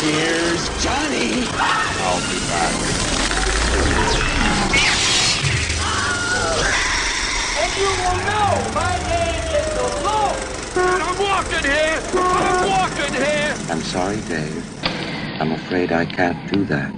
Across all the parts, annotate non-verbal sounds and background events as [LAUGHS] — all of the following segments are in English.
Here's Johnny. I'll be back. And you will know my name is the Lord. I'm walking here. I'm walking here. I'm sorry, Dave. I'm afraid I can't do that.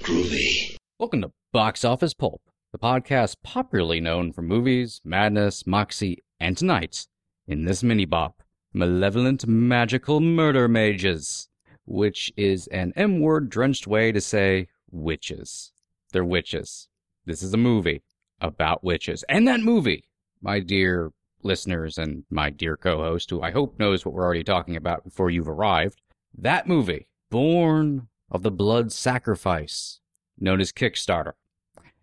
Groovy. Welcome to Box Office Pulp, the podcast popularly known for movies, madness, moxie, and tonight, in this mini bop, malevolent magical murder mages, which is an M word drenched way to say witches. They're witches. This is a movie about witches. And that movie, my dear listeners and my dear co host, who I hope knows what we're already talking about before you've arrived, that movie, born of the blood sacrifice, known as Kickstarter,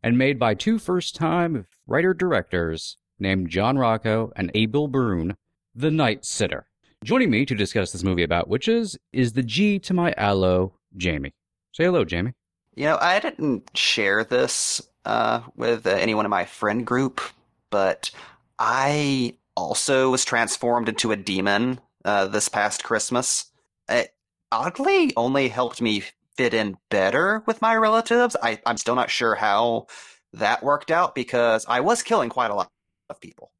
and made by two first time writer directors named John Rocco and Abiel Bruhn, The Night Sitter. Joining me to discuss this movie about witches is the G to my aloe, Jamie. Say hello, Jamie. You know, I didn't share this uh, with uh, anyone in my friend group, but I also was transformed into a demon uh, this past Christmas. It oddly only helped me fit in better with my relatives. I, I'm still not sure how that worked out because I was killing quite a lot of people.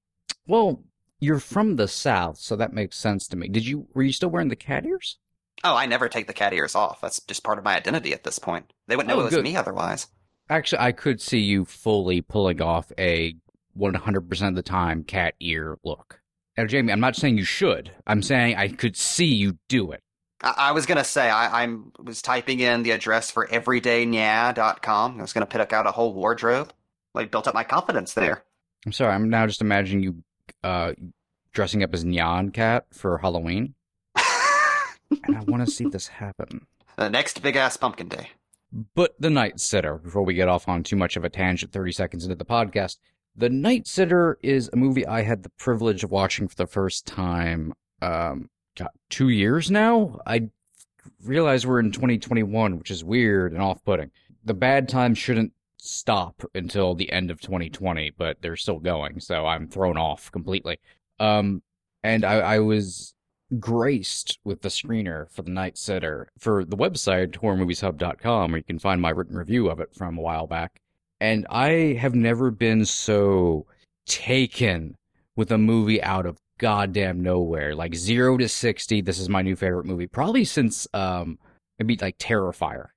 Well, you're from the South, so that makes sense to me. Did you were you still wearing the cat ears? Oh, I never take the cat ears off. That's just part of my identity at this point. They wouldn't know Oh, it was good. me otherwise. Actually, I could see you fully pulling off a 100% of the time cat ear look. Now, Jamie, I'm not saying you should. I'm saying I could see you do it. I, I was gonna say I I'm, was typing in the address for everydaynya.com. I was gonna pick out a whole wardrobe. Like built up my confidence there. I'm sorry, I'm now just imagining you uh, dressing up as Nyan Cat for Halloween. [LAUGHS] and I want to see this happen. the next big ass pumpkin day. But The Night Sitter, before we get off on too much of a tangent 30 seconds into the podcast, The Night Sitter is a movie I had the privilege of watching for the first time, um, got two years now? I realize we're in 2021, which is weird and off putting. The bad times shouldn't stop until the end of 2020, but they're still going, so I'm thrown off completely. Um, and I, I was graced with the screener for the night sitter for the website horrormovieshub.com where you can find my written review of it from a while back. And i have never been so taken with a movie out of goddamn nowhere. Like 0 to 60 this is my new favorite movie probably since um maybe like terrifier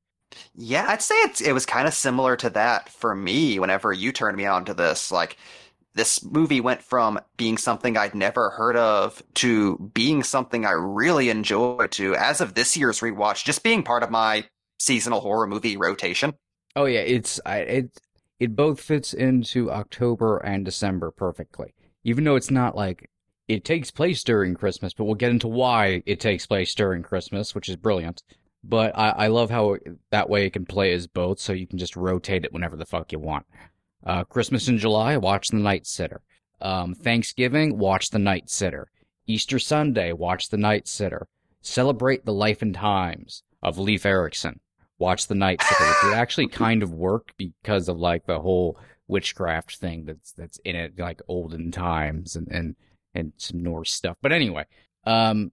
Yeah, I'd say it's it was kind of similar to that for me whenever you turned me on to this. Like this movie went from being something I'd never heard of to being something I really enjoyed to as of this year's rewatch, just being part of my seasonal horror movie rotation. Oh yeah, it's I, it it both fits into October and December perfectly. Even though it's not like it takes place during Christmas, but we'll get into why it takes place during Christmas, which is brilliant. But I, I love how that way it can play as both, so you can just rotate it whenever the fuck you want. Uh, Christmas in July, watch The Night Sitter. Um, Thanksgiving, watch The Night Sitter. Easter Sunday, watch The Night Sitter. Celebrate the life and times of Leif Erikson watch the night sitter which would actually [LAUGHS] kind of work because of like the whole witchcraft thing that's that's in it like olden times and and and some norse stuff but anyway um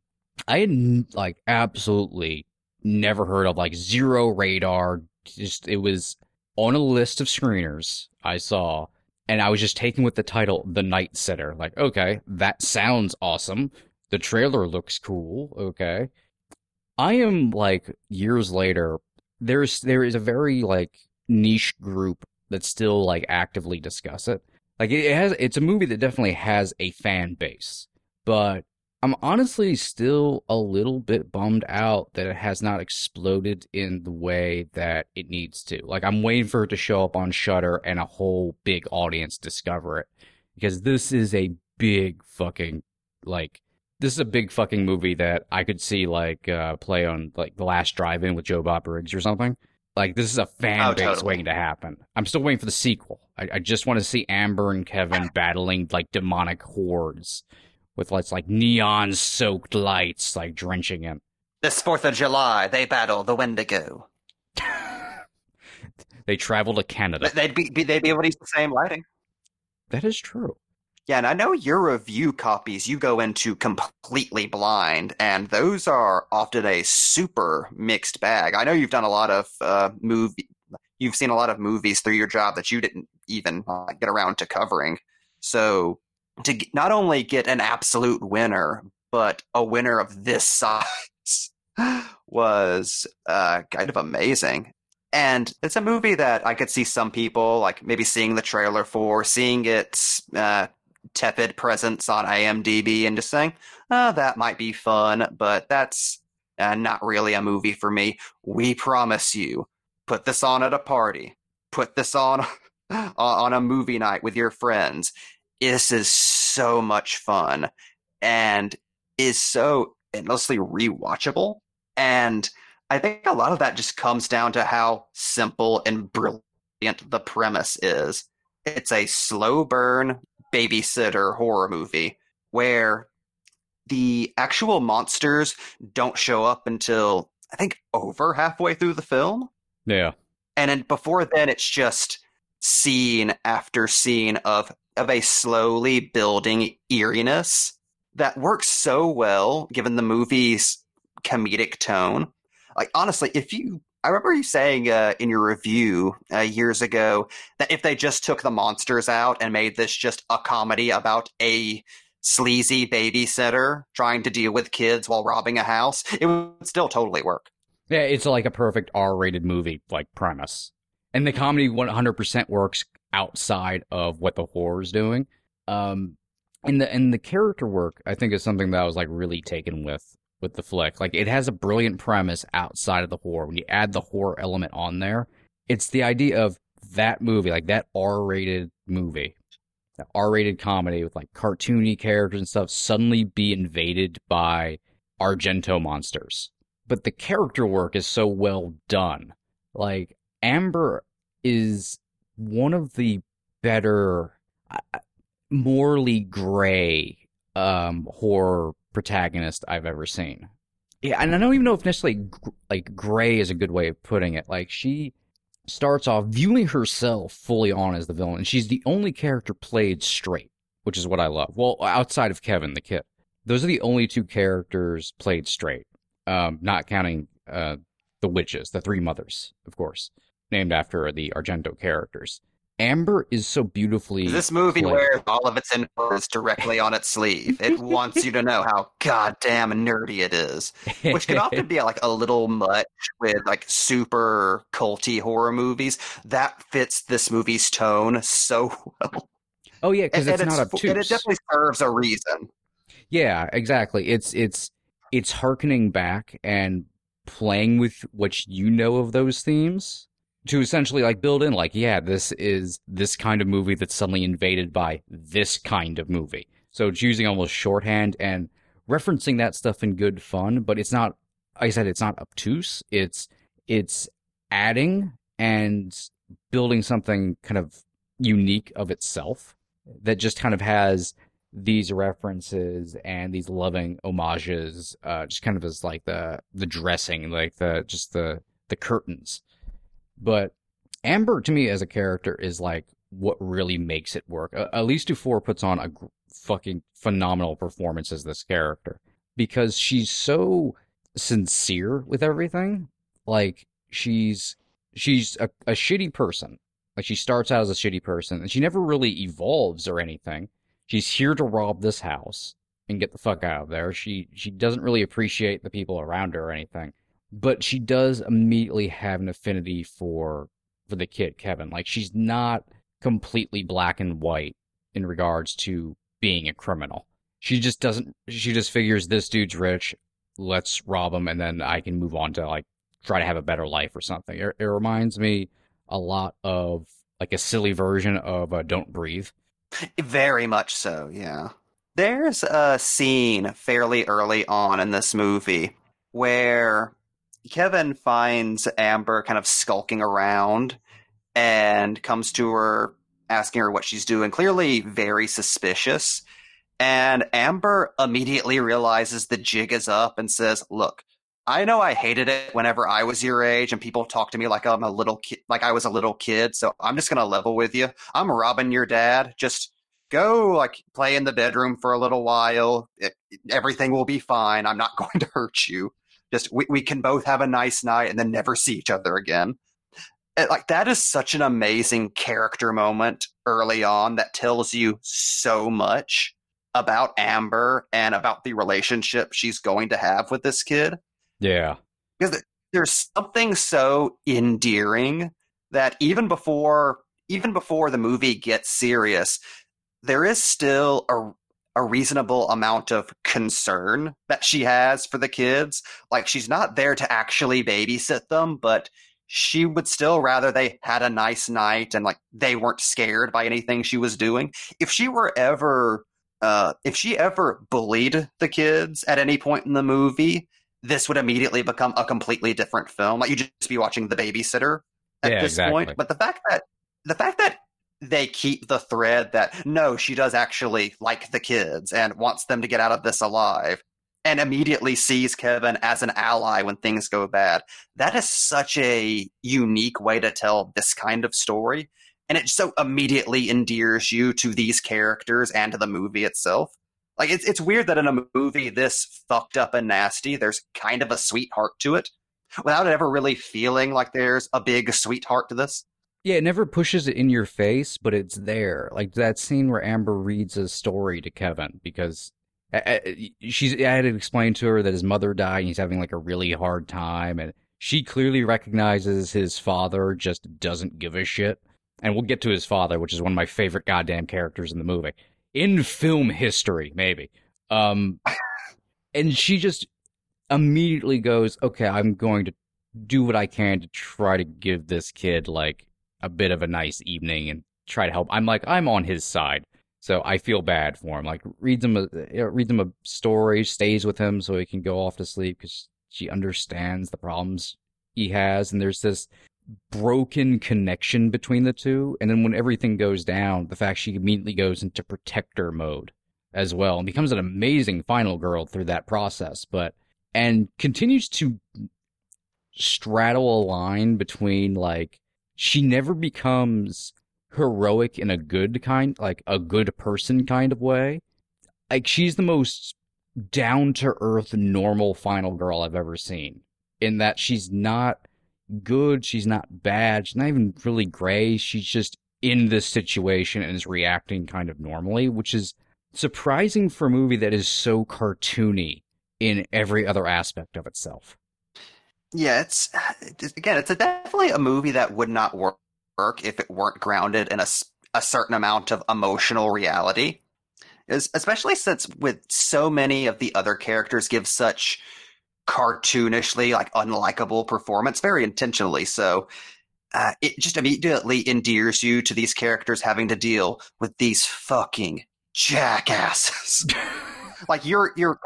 i had like absolutely never heard of like zero radar just it was on a list of screeners i saw and i was just taken with the title the night sitter like okay that sounds awesome. The trailer looks cool okay. I am like years later there's there is a very like niche group that still like actively discuss it. Like it has it's a movie that definitely has a fan base, but I'm honestly still a little bit bummed out that it has not exploded in the way that it needs to. Like I'm waiting for it to show up on Shudder and a whole big audience discover it because this is a big fucking like this is a big fucking movie that I could see like uh, play on like the Last Drive-In with Joe Bob Briggs or something. Like this is a fan Oh, base totally. waiting to happen. I'm still waiting for the sequel. I, I just want to see Amber and Kevin battling like demonic hordes with like, like neon soaked lights like drenching him. This 4th of July, they battle the Wendigo. [LAUGHS] They travel to Canada. They'd be, be they'd be able to use the same lighting. That is true. Yeah, and I know your review copies you go into completely blind, and those are often a super mixed bag. I know you've done a lot of uh, movie, you've seen a lot of movies through your job that you didn't even uh, get around to covering. So to not only get an absolute winner, but a winner of this [LAUGHS] size was uh, kind of amazing. And it's a movie that I could see some people like maybe seeing the trailer for, seeing its uh, tepid presence on IMDb, and just saying, oh, that might be fun, but that's uh, not really a movie for me. We promise you, put this on at a party, put this on [LAUGHS] on a movie night with your friends. This is so much fun and is so endlessly rewatchable. And I think a lot of that just comes down to how simple and brilliant the premise is. It's a slow burn babysitter horror movie where the actual monsters don't show up until I think over halfway through the film. Yeah. And then before then it's just scene after scene of of a slowly building eeriness that works so well given the movie's comedic tone. Like honestly, if you I remember you saying uh, in your review uh, years ago that if they just took the monsters out and made this just a comedy about a sleazy babysitter trying to deal with kids while robbing a house, it would still totally work. Yeah, it's like a perfect R-rated movie like premise, and the comedy 100% works outside of what the horror is doing. Um, and the and the character work, I think, is something that I was like really taken with with the flick. Like it has a brilliant premise outside of the horror. When you add the horror element on there, it's the idea of that movie, like that R-rated movie, that R-rated comedy with like cartoony characters and stuff, suddenly be invaded by Argento monsters. But the character work is so well done. Like Amber is one of the better, morally gray um, horror protagonist I've ever seen. Yeah, and I don't even know if necessarily like gray is a good way of putting it. Like she starts off viewing herself fully on as the villain, and she's the only character played straight, which is what I love. Well, outside of Kevin the kid, those are the only two characters played straight, um, not counting uh, the witches, the three mothers, of course, named after the Argento characters. Amber is so beautifully. This movie played. wears all of its influence directly on its sleeve. It [LAUGHS] wants you to know how goddamn nerdy it is, which can often be like a little much with like super culty horror movies. That fits this movie's tone so well. Oh yeah, because it's, it's not obtuse. And it definitely serves a reason. Yeah, exactly. It's it's it's harkening back and playing with what you know of those themes to essentially like build in like yeah this is this kind of movie that's suddenly invaded by this kind of movie. So it's using almost shorthand and referencing that stuff in good fun but it's not like i said it's not obtuse. It's it's adding and building something kind of unique of itself that just kind of has these references and these loving homages uh just kind of as like the the dressing like the just the the curtains but Amber, to me, as a character, is like what really makes it work. Uh, Elyse Dufour puts on a fucking phenomenal performance as this character because she's so sincere with everything. Like she's she's a, a shitty person. Like she starts out as a shitty person and she never really evolves or anything. She's here to rob this house and get the fuck out of there. She she doesn't really appreciate the people around her or anything but she does immediately have an affinity for for the kid Kevin. Like she's not completely black and white in regards to being a criminal. She just doesn't. She just figures this dude's rich. Let's rob him, and then I can move on to like try to have a better life or something. It, it reminds me a lot of like a silly version of uh, Don't Breathe. [LAUGHS] Very much so, yeah. There's a scene fairly early on in this movie where Kevin finds Amber kind of skulking around and comes to her asking her what she's doing, clearly very suspicious. And Amber immediately realizes the jig is up and says, "Look, I know I hated it whenever I was your age and people talk to me like I'm a little kid, like I was a little kid. So I'm just gonna level with you. I'm robbing your dad. Just go like play in the bedroom for a little while. It, everything will be fine. I'm not [LAUGHS] going to hurt you. Just we, we can both have a nice night and then never see each other again. And, like that is such an amazing character moment early on that tells you so much about Amber and about the relationship she's going to have with this kid. Yeah. Because there's something so endearing that even before even before the movie gets serious, there is still a a reasonable amount of concern that she has for the kids. Like she's not there to actually babysit them, but she would still rather they had a nice night and like they weren't scared by anything she was doing. If she were ever uh if she ever bullied the kids at any point in the movie, this would immediately become a completely different film. Like you just be watching The Babysitter at Yeah, this exactly. point. But the fact that the fact that they keep the thread that no, she does actually like the kids and wants them to get out of this alive, and immediately sees Kevin as an ally when things go bad. That is such a unique way to tell this kind of story. And it so immediately endears you to these characters and to the movie itself. Like it's it's weird that in a movie this fucked up and nasty, there's kind of a sweetheart to it, without it ever really feeling like there's a big sweetheart to this. Yeah, it never pushes it in your face, but it's there. Like that scene where Amber reads a story to Kevin because she's I had to explain to her that his mother died and he's having like a really hard time and she clearly recognizes his father just doesn't give a shit. And we'll get to his father, which is one of my favorite goddamn characters in the movie. In film history, maybe. Um and she just immediately goes, "Okay, I'm going to do what I can to try to give this kid like a bit of a nice evening and try to help. I'm like I'm on his side, so I feel bad for him. Like reads him a uh, reads him a story, stays with him so he can go off to sleep because she understands the problems he has, and there's this broken connection between the two. And then when everything goes down, the fact she immediately goes into protector mode as well and becomes an amazing final girl through that process, but and continues to straddle a line between like she never becomes heroic in a good kind like a good person kind of way. Like she's the most down to earth normal final girl i've ever seen in that she's not good she's not bad she's not even really gray she's just in this situation and is reacting kind of normally which is surprising for a movie that is so cartoony in every other aspect of itself Yeah, it's it's- [SIGHS] again, it's a, definitely a movie that would not work if it weren't grounded in a, a certain amount of emotional reality. Is especially since with so many of the other characters give such cartoonishly like unlikable performance, very intentionally so. Uh, it just immediately endears you to these characters having to deal with these fucking jackasses. [LAUGHS] like you're you're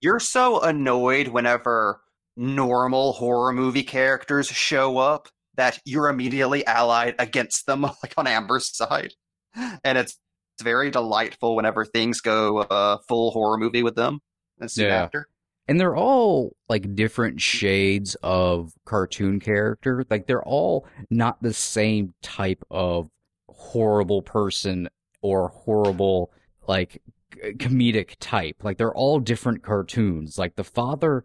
you're so annoyed whenever normal horror movie characters show up that you're immediately allied against them [LAUGHS] like on Amber's side. And it's it's very delightful whenever things go uh, full horror movie with them. And soon Yeah. after. and they're all like different shades of cartoon character like they're all not the same type of horrible person or horrible like comedic type like they're all different cartoons like the father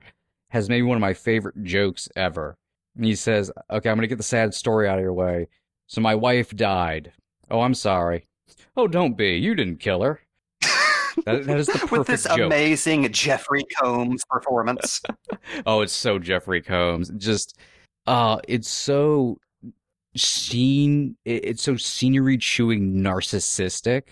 has maybe one of my favorite jokes ever and he says okay i'm gonna get the sad story out of your way so my wife died oh i'm sorry oh don't be you didn't kill her [LAUGHS] that, that is the perfect With this joke amazing Jeffrey Combs performance. [LAUGHS] Oh, it's so Jeffrey Combs. Just, uh, it's so scene. It's so scenery chewing, narcissistic,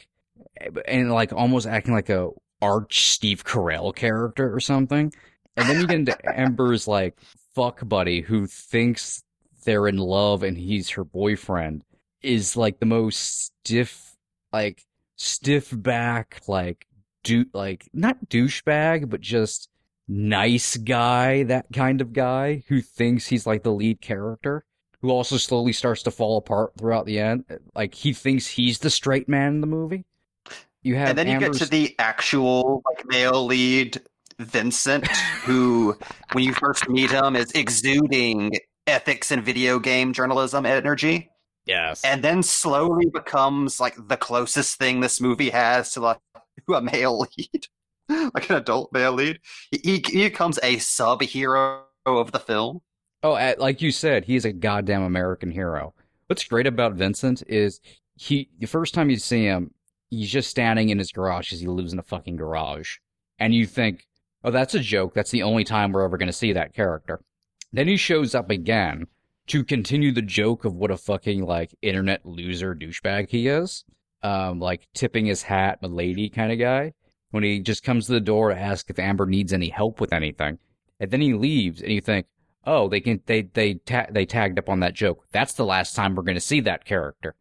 and like almost acting like a arch Steve Carell character or something. And then you get into Ember's like fuck buddy who thinks they're in love and he's her boyfriend is like the most stiff, like stiff back, like do like not douchebag, but just nice guy, that kind of guy who thinks he's like the lead character, who also slowly starts to fall apart throughout the end. Like he thinks he's the straight man in the movie. You have and then you get to the actual like male lead Vincent, who when you first meet him is exuding ethics and video game journalism energy. Yes. and then slowly becomes like the closest thing this movie has to like to a male lead, [LAUGHS] like an adult male lead. He, he becomes a sub hero of the film. Oh, like you said, he's a goddamn American hero. What's great about Vincent is he the first time you see him, he's just standing in his garage because he lives in a fucking garage, and you think, oh, that's a joke. That's the only time we're ever going to see that character. Then he shows up again to continue the joke of what a fucking like internet loser douchebag he is, um, like tipping his hat, a lady kind of guy. When he just comes to the door to ask if Amber needs any help with anything, and then he leaves, and you think, oh, they can they they ta- they tagged up on that joke. That's the last time we're going to see that character.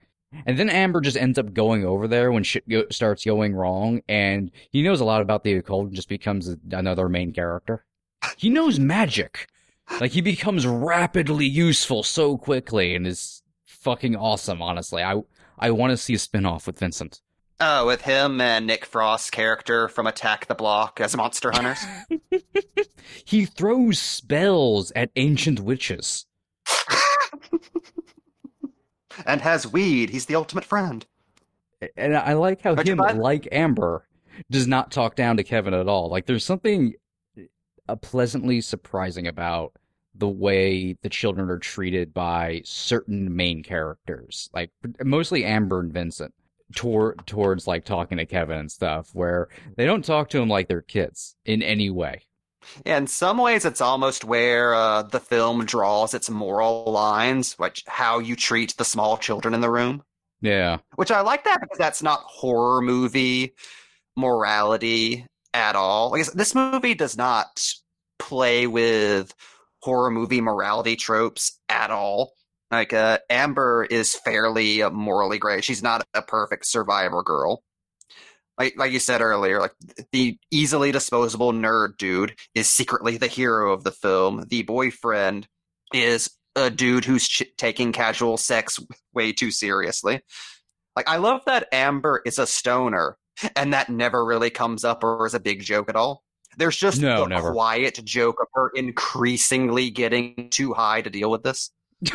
And then Amber just ends up going over there when shit go- starts going wrong, and he knows a lot about the occult and just becomes another main character. He knows magic. Like he becomes rapidly useful so quickly and is fucking awesome, honestly. I I want to see a spin-off with Vincent. Oh, with him and Nick Frost's character from Attack the Block as monster hunters. [LAUGHS] He throws spells at ancient witches. And has weed. He's the ultimate friend. And I like how Don't him, like Amber, does not talk down to Kevin at all. Like there's something uh, pleasantly surprising about the way the children are treated by certain main characters, like mostly Amber and Vincent, toward towards like talking to Kevin and stuff, where they don't talk to him like they're kids in any way. Yeah, in some ways, it's almost where uh, the film draws its moral lines, which how you treat the small children in the room. Yeah, Which I like that because that's not horror movie morality at all. Like this movie does not play with horror movie morality tropes at all. Like uh, Amber is fairly morally gray. She's not a perfect survivor girl. Like like you said earlier, like the easily disposable nerd dude is secretly the hero of the film. The boyfriend is a dude who's ch- taking casual sex way too seriously. Like I love that Amber is a stoner, and that never really comes up or is a big joke at all. There's just No, the never. quiet joke of her increasingly getting too high to deal with this. [LAUGHS]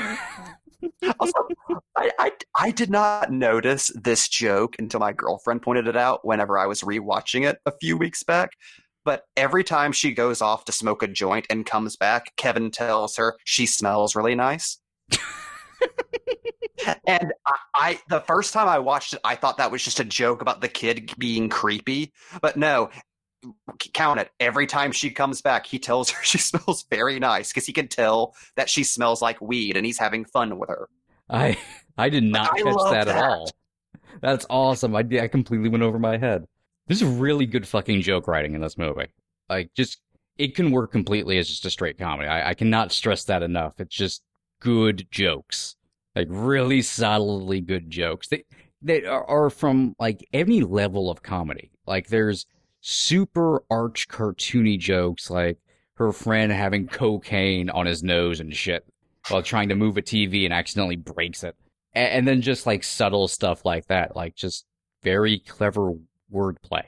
also, I, I I did not notice this joke until my girlfriend pointed it out whenever I was rewatching it a few weeks back. But every time she goes off to smoke a joint and comes back, Kevin tells her she smells really nice. [LAUGHS] and I, I, the first time I watched it, I thought that was just a joke about the kid being creepy. But no, count it. Every time she comes back, he tells her [LAUGHS] she smells very nice because he can tell that she smells like weed and he's having fun with her. I I did not I catch love that, at all. That's awesome. I I completely went over my head. There's really good fucking joke writing in this movie. Like just it can work completely as just a straight comedy. I, I cannot stress that enough. It's just good jokes. Like really solidly good jokes. that they are, are from like any level of comedy. Like there's super arch cartoony jokes like her friend having cocaine on his nose and shit while trying to move a TV and accidentally breaks it. A- And, then just like subtle stuff like that, like just very clever wordplay.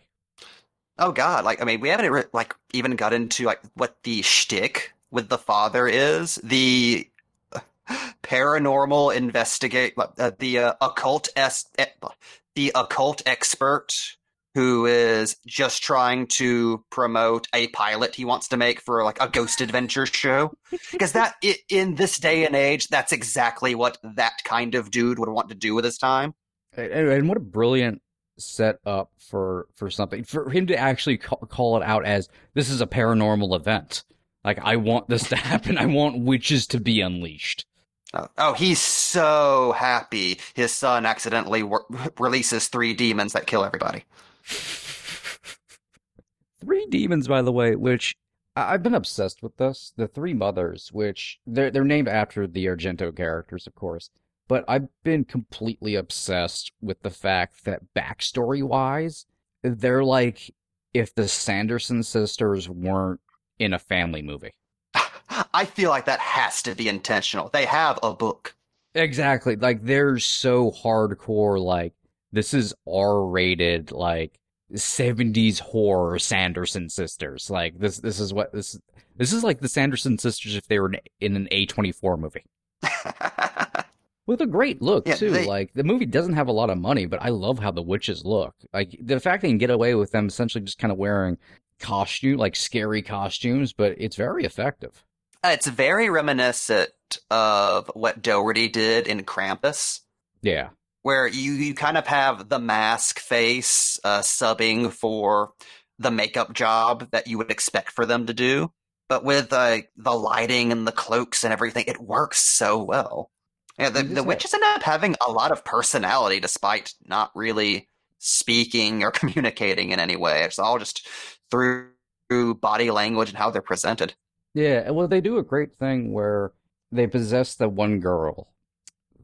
Oh God! Like I mean, we haven't re- like even got into like what the shtick with the father is. The [LAUGHS] paranormal investigate, uh, the uh, occult es- eh, the occult expert who is just trying to promote a pilot he wants to make for like a ghost adventure show. [LAUGHS] Because that in this day and age, that's exactly what that kind of dude would want to do with his time. And, and what a brilliant setup for for something for him to actually call, call it out as this is a paranormal event. Like I want this to [LAUGHS] happen. I want witches to be unleashed. Oh, oh, he's so happy his son accidentally wor- [LAUGHS] releases three demons that kill everybody. [LAUGHS] Three demons, by the way, which I've been obsessed with this. The three mothers, which they're they're named after the Argento characters, of course. But I've been completely obsessed with the fact that backstory wise, they're like if the Sanderson sisters weren't in a family movie. [LAUGHS] I feel like that has to be intentional. They have a book. Exactly. Like they're so hardcore like this is R-rated like 70s horror Sanderson sisters. Like this this is what this this is like the Sanderson sisters if they were in, in an A24 movie. [LAUGHS] With a great look Yeah, too. they- Like the movie doesn't have a lot of money, but I love how the witches look. Like the fact they can get away with them essentially just kind of wearing costume, like scary costumes, but it's very effective. Uh, It's very reminiscent of what Dougherty did in Krampus, Yeah. Where you, you kind of have the mask face uh, subbing for the makeup job that you would expect for them to do. But with uh, the lighting and the cloaks and everything, it works so well. Yeah, the, the witches end up having a lot of personality despite not really speaking or [LAUGHS] communicating in any way. It's all just through, through body language and how they're presented. Yeah, and well, they do a great thing where they possess the one girl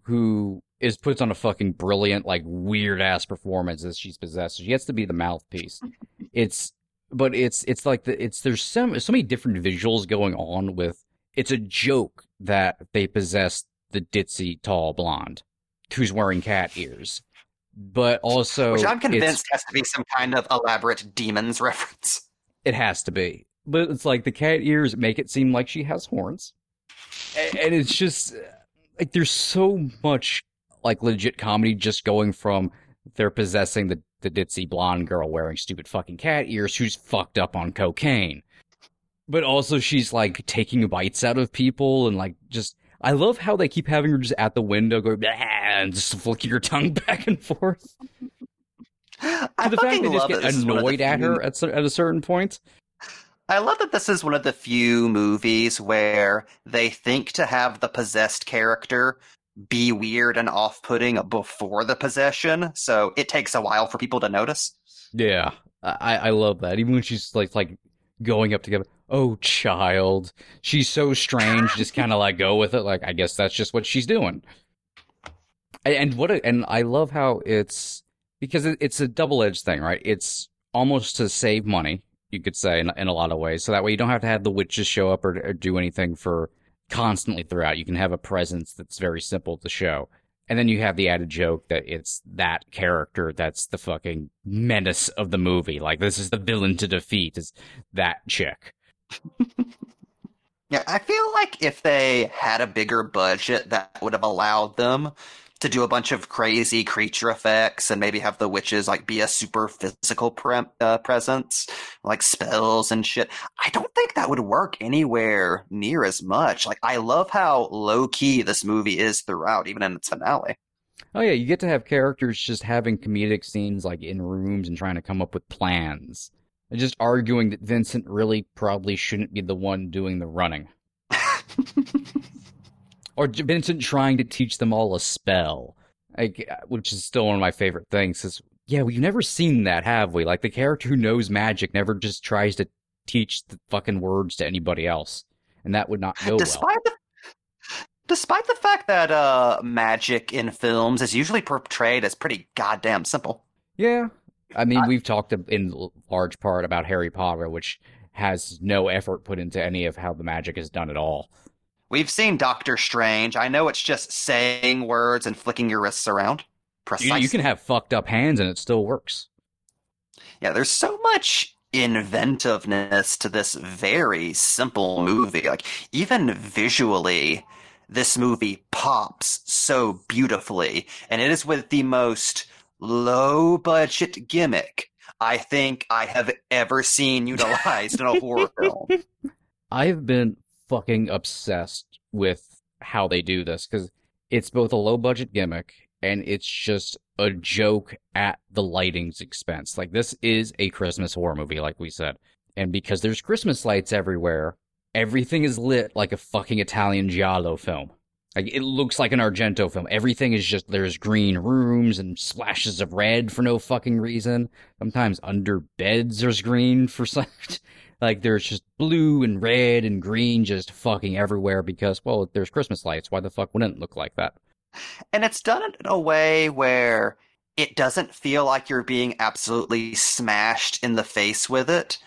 who is puts on a fucking brilliant, like weird ass performance as she's possessed. She has to be the mouthpiece. [LAUGHS] It's, but it's it's like the it's there's so so many different visuals going on with. It's a joke that they possess the ditzy tall blonde who's wearing cat ears, but also Which I'm convinced has to be some kind of elaborate demons reference. It has to be. But it's like the cat ears make it seem like she has horns. A- And it's just like there's so much like legit comedy just going from they're possessing the, the ditzy blonde girl wearing stupid fucking cat ears who's fucked up on cocaine. But also she's like taking bites out of people and like just I love how they keep having her just at the window going and just flicking her tongue [LAUGHS] back and forth. I the fact they just get that this is one of the annoyed at her at, at a certain point. I love that this is one of the few movies where they think to have the possessed character be weird and off-putting before the possession, so it takes a while for people to notice. Yeah, I I love that. Even when she's like like going up together. Oh, child, she's so strange. just [LAUGHS] kind of like go with it. Like I guess that's just what she's doing. And, what a, and I love how it's because it, it's a double edged thing, right? It's almost to save money, you could say, in, in a lot of ways. So that way you don't have to have the witches show up or, or do anything for constantly throughout. You can have a presence that's very simple to show. And then you have the added joke that it's that character that's the fucking menace of the movie. Like this is the villain to defeat is that chick. [LAUGHS] Yeah, I feel like if they had a bigger budget, that would have allowed them to do a bunch of crazy creature effects and maybe have the witches like be a super physical pre- uh, presence, like spells and shit. I don't think that would work anywhere near as much. Like, I love how low key this movie is throughout, even in its finale. Oh yeah, you get to have characters just having comedic scenes like in rooms and trying to come up with plans. And just arguing that Vincent really probably shouldn't be the one doing the running. [LAUGHS] or Vincent trying to teach them all a spell. Like, uh, which is still one of my favorite things is yeah, we've never seen that, have we? Like the character who knows magic never just tries to teach the fucking words to anybody else. And that would not go well. despite the despite the fact that uh, magic in films is usually portrayed as pretty goddamn simple. Yeah. I mean, we've talked in large part about Harry Potter, which has no effort put into any of how the magic is done at all. We've seen Doctor Strange. I know it's just saying words and flicking your wrists around. You, Precisely. you can have fucked up hands and it still works. Yeah, there's so much inventiveness to this very simple movie. Like, even visually, this movie pops so beautifully, and it is with the most low budget gimmick I think I have ever seen utilized in a horror film. [LAUGHS] I've been fucking obsessed with how they do this because it's both a low budget gimmick and it's just a joke at the lighting's expense. Like, this is a Christmas horror movie, like we said. And because there's Christmas lights everywhere, everything is lit like a fucking Italian Giallo film. Like, it looks like an Argento film. Everything is just, there's green rooms and splashes of red for no fucking reason. Sometimes under beds there's green for [LAUGHS] some. Like there's just blue and red and green just fucking everywhere because, well, there's Christmas lights. Why the fuck wouldn't it look like that? And it's done in a way where it doesn't feel like you're being absolutely smashed in the face with it,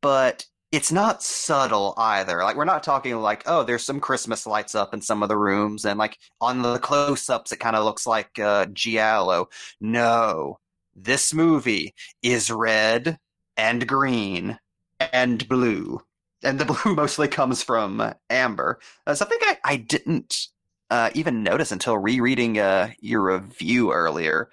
but it's not subtle either. Like we're not talking like, oh, there's some Christmas lights up in some of the rooms, and like on the close-ups, it kind of looks like uh, giallo. No, this movie is red and green and blue, and the [LAUGHS] blue mostly comes from amber. Uh, something I, I didn't uh, even notice until rereading uh, your review earlier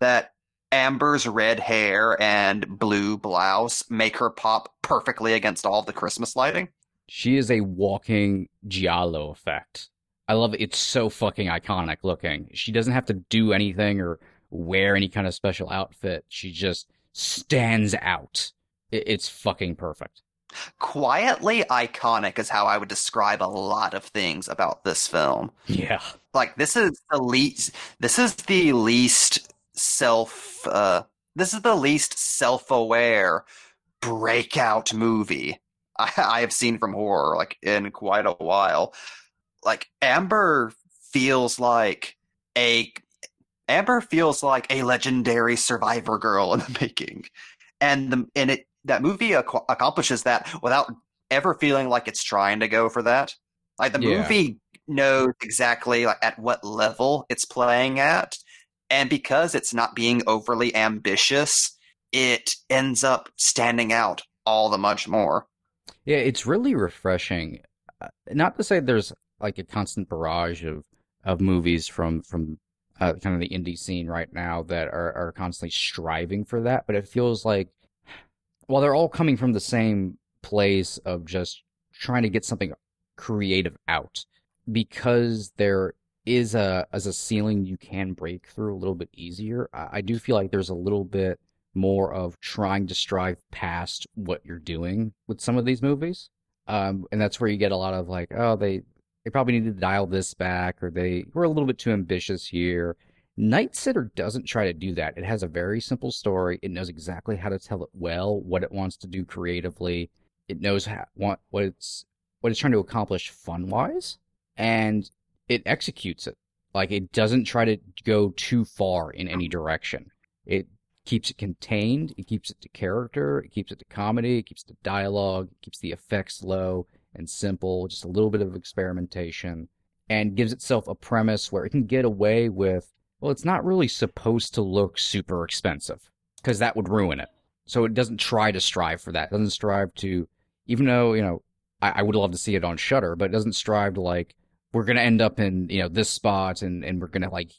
that Amber's red hair and blue blouse make her pop perfectly against all the Christmas lighting. She is a walking giallo effect. I love it. It's so fucking iconic looking. She doesn't have to do anything or wear any kind of special outfit. She just stands out. It's fucking perfect. Quietly iconic is how I would describe a lot of things about this film. Yeah. Like this is the least this is the least self uh this is the least self-aware breakout movie I, [LAUGHS] I have seen from horror like in quite a while. Like Amber feels like a Amber feels like a legendary survivor girl in the [LAUGHS] making, and the and it that movie ac- accomplishes that without ever feeling like it's trying to go for that. Like the Yeah. movie knows exactly like at what level it's playing at, and because it's not being overly ambitious, it ends up standing out all the much more. Yeah, it's really refreshing. Uh, Not to say there's like a constant barrage of of movies from from uh, kind of the indie scene right now that are are constantly striving for that, but it feels like while they're all coming from the same place of just trying to get something creative out, because there is a as a ceiling you can break through a little bit easier. I, I do feel like there's a little bit more of trying to strive past what you're doing with some of these movies. Um, and that's where you get a lot of like, oh, they they probably need to dial this back, or they were a little bit too ambitious here. Night Sitter doesn't try to do that. It has a very simple story. It knows exactly how to tell it well, what it wants to do creatively. It knows how, what what it's what it's trying to accomplish fun wise, and it executes it. Like it doesn't try to go too far in any direction. It keeps it contained. It keeps it to character. It keeps it to comedy. It keeps to dialogue. It keeps the effects low and simple. Just a little bit of experimentation, and gives itself a premise where it can get away with. Well, it's not really supposed to look super expensive because that would ruin it. So it doesn't try to strive for that. It doesn't strive to, even though you know, I, I would love to see it on Shudder, but it doesn't strive to like we're gonna end up in you know this spot and and we're gonna like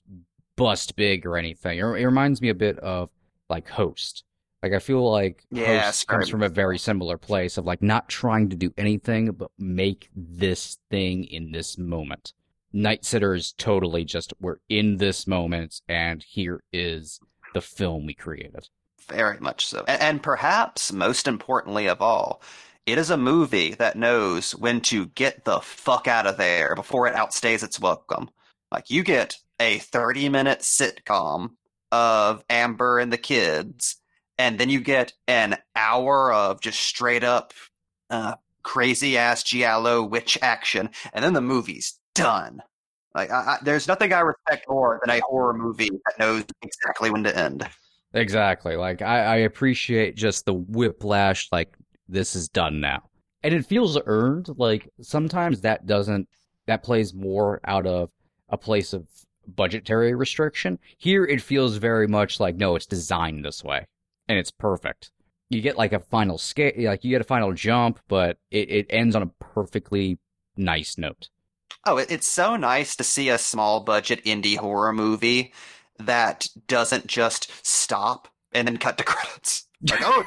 bust big or anything. It, it reminds me a bit of like Host. Like I feel like Yeah, Host comes from a very similar place of like not trying to do anything but make this thing in this moment. Night Sitter is totally just we're in this moment and here is the film we created. Very much so. And, and perhaps most importantly of all, it is a movie that knows when to get the fuck out of there before it outstays its welcome. Like, you get a 30 minute sitcom of Amber and the kids, and then you get an hour of just straight up uh, crazy ass Giallo witch action, and then the movie's done. Like, I, I, there's nothing I respect more than a horror movie that knows exactly when to end. Exactly. Like I, I appreciate just the whiplash, like this is done now. And it feels earned. Like sometimes that doesn't that plays more out of a place of budgetary restriction. Here it feels very much like no, it's designed this way. And it's perfect. You get like a final scale like you get a final jump, but it, it ends on a perfectly nice note. Oh, it's so nice to see a small budget indie horror movie that doesn't just stop and then cut to [LAUGHS] credits. Like, oh,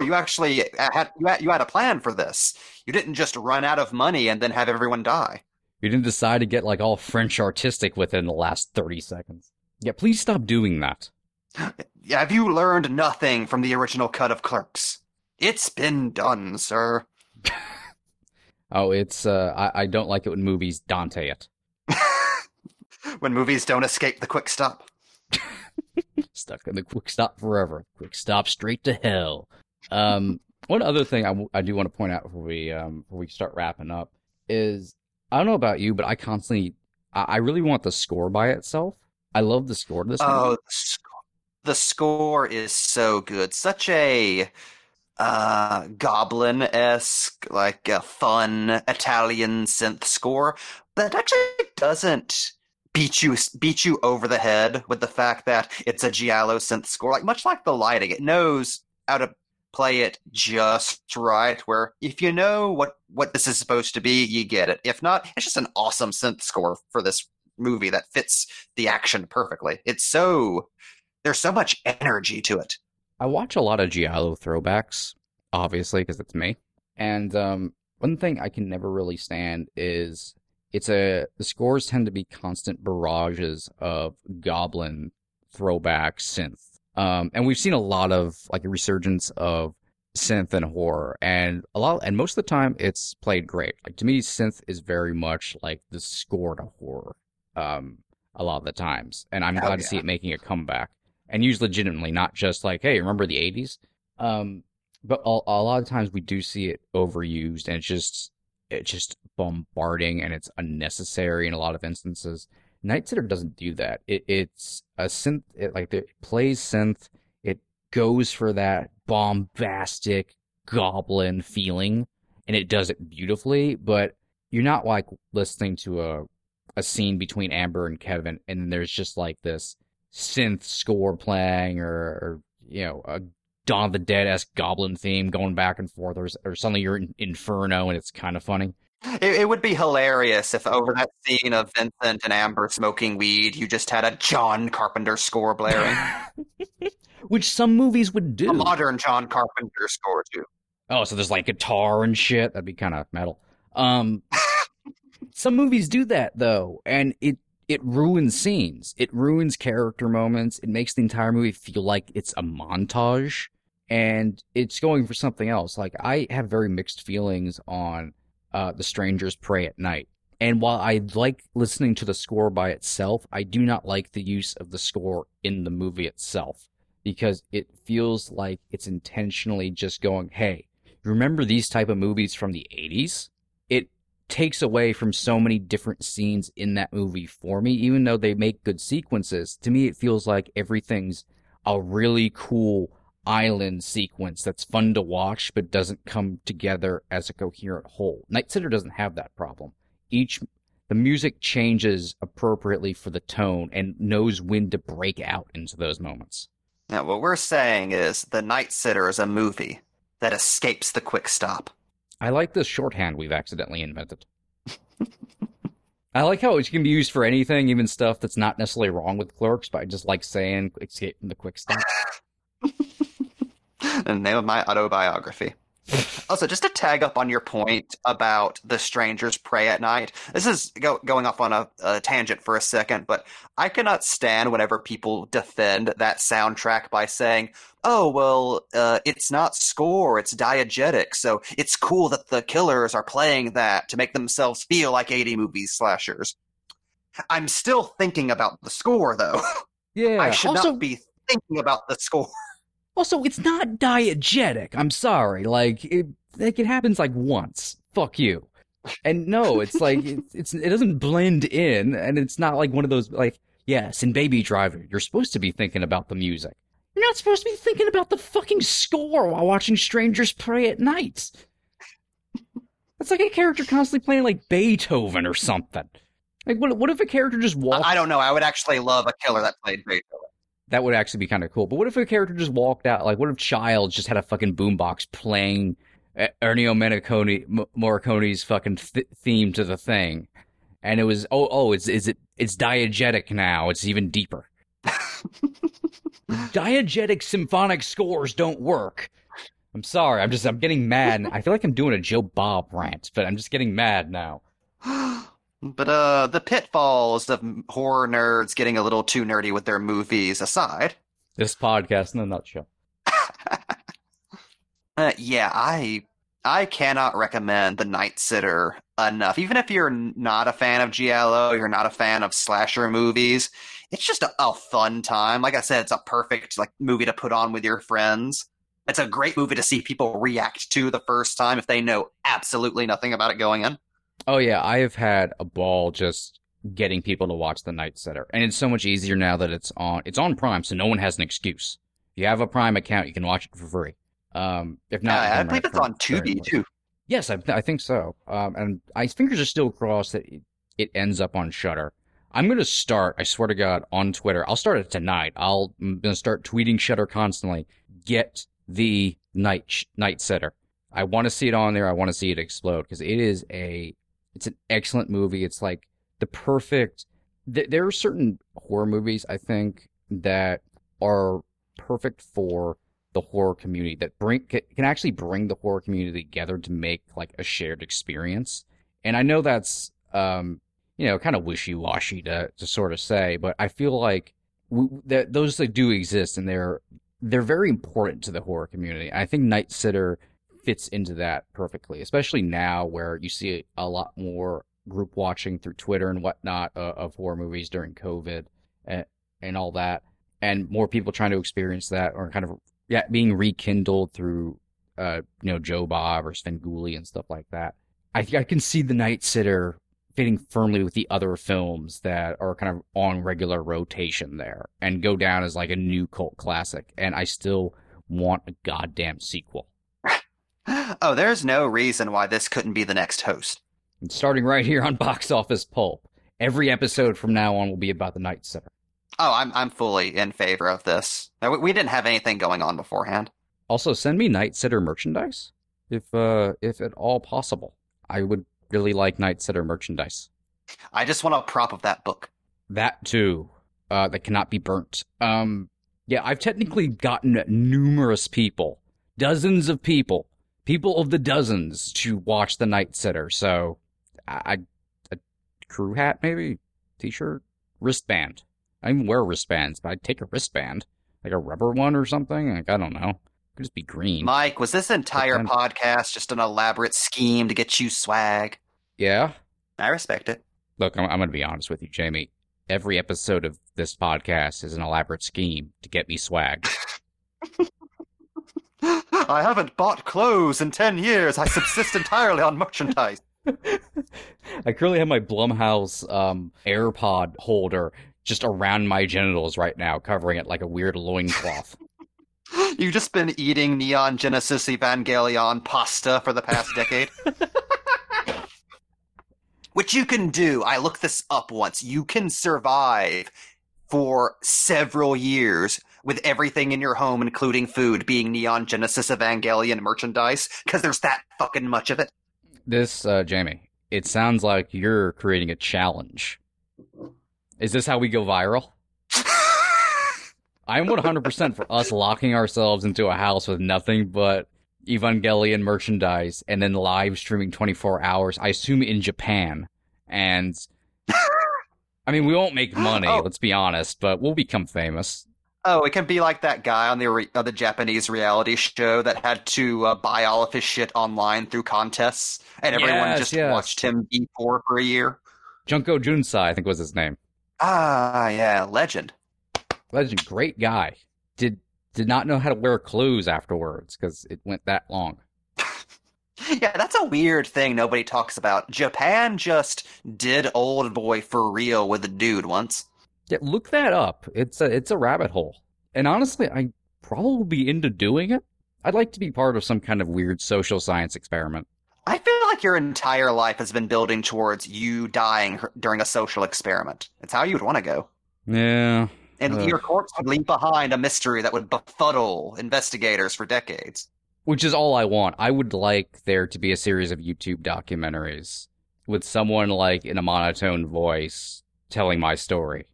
you actually had you had, you had a plan for this. You didn't just run out of money and then have everyone die. You didn't decide to get like all French artistic within the last 30 seconds. Yeah, please stop doing that. [GASPS] Have you learned nothing from the original cut of Clerks? It's been done, sir. [LAUGHS] Oh, it's uh I, I don't like it when movies Dante it. [LAUGHS] when movies don't escape the quick stop. [LAUGHS] Stuck in the quick stop forever. Quick stop straight to hell. Um [LAUGHS] one other thing I, w- I do want to point out before we um before we start wrapping up is I don't know about you, but I constantly I, I really want the score by itself. I love the score this Oh, movie. the score, the score is so good. Such a uh, goblin esque, like a fun Italian synth score that actually doesn't beat you beat you over the head with the fact that it's a giallo synth score. Like much like the lighting, it knows how to play it just right. Where if you know what what this is supposed to be, you get it. If not, it's just an awesome synth score for this movie that fits the action perfectly. It's so there's so much energy to it. I watch a lot of Giallo throwbacks, obviously, because it's me. And um, one thing I can never really stand is it's a the scores tend to be constant barrages of goblin throwback synth. Um, and we've seen a lot of like a resurgence of synth and horror, and a lot, and most of the time it's played great. Like to me, synth is very much like the score to horror. Um, a lot of the times, and I'm Oh, glad to see it making a comeback and used legitimately, not just like, hey, remember the '80s? Um, but a, a lot of times we do see it overused, and it's just it's just bombarding, and it's unnecessary in a lot of instances. Night Sitter doesn't do that. It, it's a synth, it, like it plays synth. It goes for that bombastic goblin feeling, and it does it beautifully. But you're not like listening to a a scene between Amber and Kevin, and there's just like this synth score playing, or, or you know, a Dawn of the Dead esque goblin theme going back and forth, or, or suddenly you're in Inferno, and it's kind of funny. It, it would be hilarious if over that scene of Vincent and Amber smoking weed, you just had a John Carpenter score blaring. [LAUGHS] Which some movies would do. a modern John Carpenter score too. Oh, so there's like guitar and shit. That'd be kind of metal. Um, [LAUGHS] some movies do that though, and it it ruins scenes. It ruins character moments. It makes the entire movie feel like it's a montage, and it's going for something else. Like I have very mixed feelings on uh, "The Strangers Prey at Night." And while I like listening to the score by itself, I do not like the use of the score in the movie itself because it feels like it's intentionally just going, "Hey, remember these type of movies from the 80s?" Takes away from so many different scenes in that movie for me even though they make good sequences. To me it feels like everything's a really cool island sequence that's fun to watch but doesn't come together as a coherent whole. Night Sitter doesn't have that problem. Each the music changes appropriately for the tone and knows when to break out into those moments. Now, what we're saying is The Night Sitter is a movie that escapes the quick stop. I like this shorthand we've accidentally invented. I like how it can be used for anything, even stuff that's not necessarily wrong with clerks, but I just like saying escape from the quick stop. [LAUGHS] the name of my autobiography. Also, just to tag up on your point about the strangers prey at night, this is go, going off on a, a tangent for a second, but I cannot stand whenever people defend that soundtrack by saying, "Oh, well, uh, it's not score; it's diegetic, so it's cool that the killers are playing that to make themselves feel like 80 movies slashers." I'm still thinking about the score, though. [LAUGHS] Yeah. I should also, not be thinking about the score. Also, it's not diegetic. I'm sorry. Like it, like it happens like once. Fuck you. And no, it's like [LAUGHS] it's, it's it doesn't blend in, and it's not like one of those like yes, in Baby Driver, you're supposed to be thinking about the music. You're not supposed to be thinking about the fucking score while watching Strangers Prey at Night. It's like a character constantly playing like Beethoven or something. Like what? What if a character just walked? I I don't know. I would actually love a killer that played Beethoven. That would actually be kind of cool. But what if a character just walked out? Like, what if Childs just had a fucking boombox playing uh, Ennio Morricone, Morricone's fucking th- theme to the thing, and it was oh oh it's is it it's diegetic now. It's even deeper. [LAUGHS] diegetic symphonic scores don't work. I'm sorry. I'm just I'm getting mad. I feel like I'm doing a Joe Bob rant, but I'm just getting mad now. [GASPS] [LAUGHS] But uh, the pitfalls of horror nerds getting a little too nerdy with their movies aside, This podcast in a nutshell. [LAUGHS] uh, yeah, I I cannot recommend The Night Sitter enough. Even if you're not a fan of Giallo, you're not a fan of slasher movies, it's just a, a fun time. Like I said, it's a perfect like movie to put on with your friends. It's a great movie to see people react to the first time if they know absolutely nothing about it going in. Oh yeah, I have had a ball just getting people to watch The Night Sitter, and it's so much easier now that it's on. It's on Prime, so no one has an excuse. If you have a Prime account, you can watch it for free. Um, if not, Uh, I believe it's it on Tubi too. Yes, I, I think so. Um, and I fingers are still crossed that it, it ends up on Shudder. I'm gonna start. I swear to God, on Twitter. I'll start it tonight. I'll, I'm gonna start tweeting Shudder constantly. Get the Night Night Sitter. I want to see it on there. I want to see it explode because it is a it's an excellent movie. It's like the perfect. Th- there are certain horror movies I think that are perfect for the horror community that bring can actually bring the horror community together to make like a shared experience. And I know that's um you know kind of wishy washy to to sort of say, but I feel like we, that those that do exist and they're they're very important to the horror community. I think Night Sitter fits into that perfectly, especially now where you see a lot more group watching through Twitter and whatnot uh, of horror movies during COVID and, and all that, and more people trying to experience that or kind of yeah being rekindled through uh you know Joe Bob or Svengoolie and stuff like that. I think I can see the Night Sitter fitting firmly with the other films that are kind of on regular rotation there and go down as like a new cult classic. And I still want a goddamn sequel. Oh, there's no reason why this couldn't be the next host. And starting right here on [LAUGHS] Box Office Pulp, every episode from now on will be about the Night Sitter. Oh, I'm I'm fully in favor of this. We didn't have anything going on beforehand. Also, send me Night Sitter merchandise if uh if at all possible. I would really like Night Sitter merchandise. I just want a prop of that book. That too. Uh, that cannot be burnt. Um, yeah, I've technically gotten numerous people, dozens of people, people of the dozens to watch the Night Sitter. So, I, a crew hat maybe, t-shirt, wristband. I even wear wristbands, but I'd take a wristband, like a rubber one or something. Like I don't know. It could just be green. Mike, was this entire podcast just an elaborate scheme to get you swag? Yeah. I respect it. Look, I'm, I'm going to be honest with you, Jamie. Every episode of this podcast is an elaborate scheme to get me swag. [LAUGHS] I haven't bought clothes in 10 years. I subsist entirely on merchandise. [LAUGHS] I currently have my Blumhouse um, AirPod holder just around my genitals right now, covering it like a weird loincloth. [LAUGHS] You've just been eating Neon Genesis Evangelion pasta for the past decade? [LAUGHS] Which you can do. I looked this up once. You can survive for several years with everything in your home, including food, being Neon Genesis Evangelion merchandise, because there's that fucking much of it. This, uh, Jamie, it sounds like you're creating a challenge. Is this how we go viral? I'm 100% for us locking ourselves into a house with nothing but Evangelion merchandise and then live streaming 24 hours, I assume in Japan. And I mean, we won't make [GASPS] money, oh. let's be honest, but we'll become famous. Oh, it can be like that guy on the re- uh, the Japanese reality show that had to uh, buy all of his shit online through contests, and everyone yes, just yes. watched him be poor for a year. Junko Junsai, I think was his name. Ah, yeah, legend. Legend, great guy. Did did not know how to wear clothes afterwards because it went that long. [LAUGHS] yeah, that's a weird thing nobody talks about. Japan just did old boy for real with a dude once. Yeah, look that up. It's a it's a rabbit hole. And honestly, I probably be into doing it. I'd like to be part of some kind of weird social science experiment. I feel like your entire life has been building towards you dying during a social experiment. It's how you would want to go. Yeah, and uh. your corpse would leave behind a mystery that would befuddle investigators for decades. Which is all I want. I would like there to be a series of YouTube documentaries with someone like in a monotone voice telling my story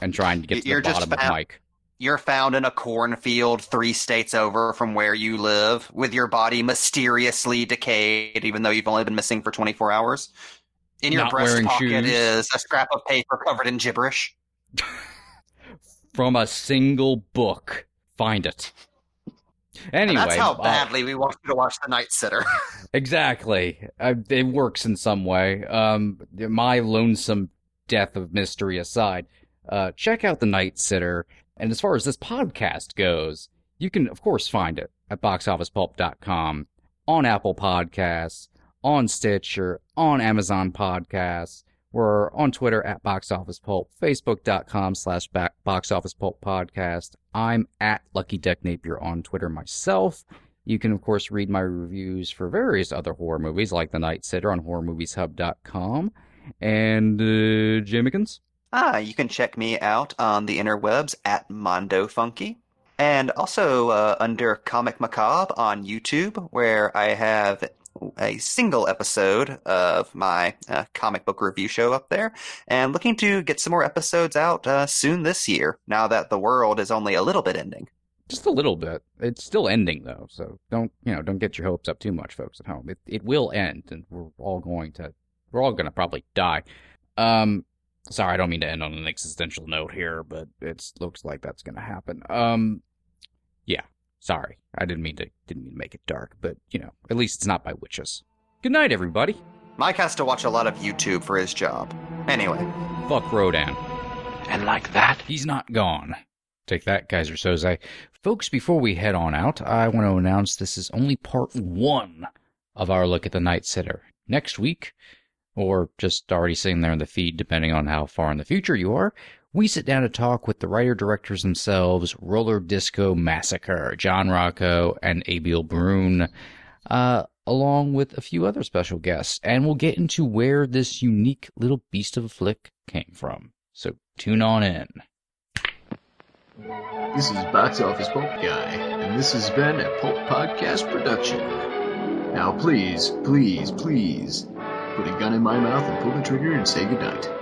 and trying to get to you're the bottom found, of Mike. You're found in a cornfield three states over from where you live, with your body mysteriously decayed, even though you've only been missing for 24 hours. In your Not breast pocket shoes. is a scrap of paper covered in gibberish. [LAUGHS] from a single book. Find it. Anyway, and that's how uh, badly uh, we want you to watch The Night Sitter. [LAUGHS] exactly, uh, it works in some way. Um, my lonesome death of mystery aside, uh, check out The Night Sitter. And as far as this podcast goes, you can of course find it at boxofficepulp.com, on Apple Podcasts, on Stitcher, on Amazon Podcasts. We're on Twitter at Box Office Pulp, Facebook.com slash Box Office Pulp Podcast. I'm at Lucky Deck Napier on Twitter myself. You can, of course, read my reviews for various other horror movies like The Night Sitter on HorrorMoviesHub.com. And, uh, Jamikins? Ah, you can check me out on the interwebs at Mondo Funky. and also uh, under Comic Macabre on YouTube, where I have a single episode of my uh, comic book review show up there, and looking to get some more episodes out uh, soon this year. Now that the world is only a little bit ending. Just a little bit. It's still ending though, so don't you know? Don't get your hopes up too much, folks at home. It it will end, and we're all going to we're all going to probably die. Um, sorry, I don't mean to end on an existential note here, but it looks like that's going to happen. Um, sorry, I didn't mean to didn't mean to make it dark, but you know, at least it's not by witches. Good night, everybody. Mike has to watch a lot of YouTube for his job. Anyway, Fuck Rodan. And like that, He's not gone. Take that, Keyser Soze. Folks, before we head on out, I want to announce this is only part one of our look at the Night Sitter. Next week, or just already sitting there in the feed, depending on how far in the future you are, we sit down to talk with the writer directors themselves, Roller Disco Massacre, John Rocco, and Abiel Bruhn, uh, along with a few other special guests, and we'll get into where this unique little beast of a flick came from. So tune on in. This is Box Office Pulp Guy, and this has been a Pulp Podcast production. Now please, please, please, put a gun in my mouth and pull the trigger and say goodnight.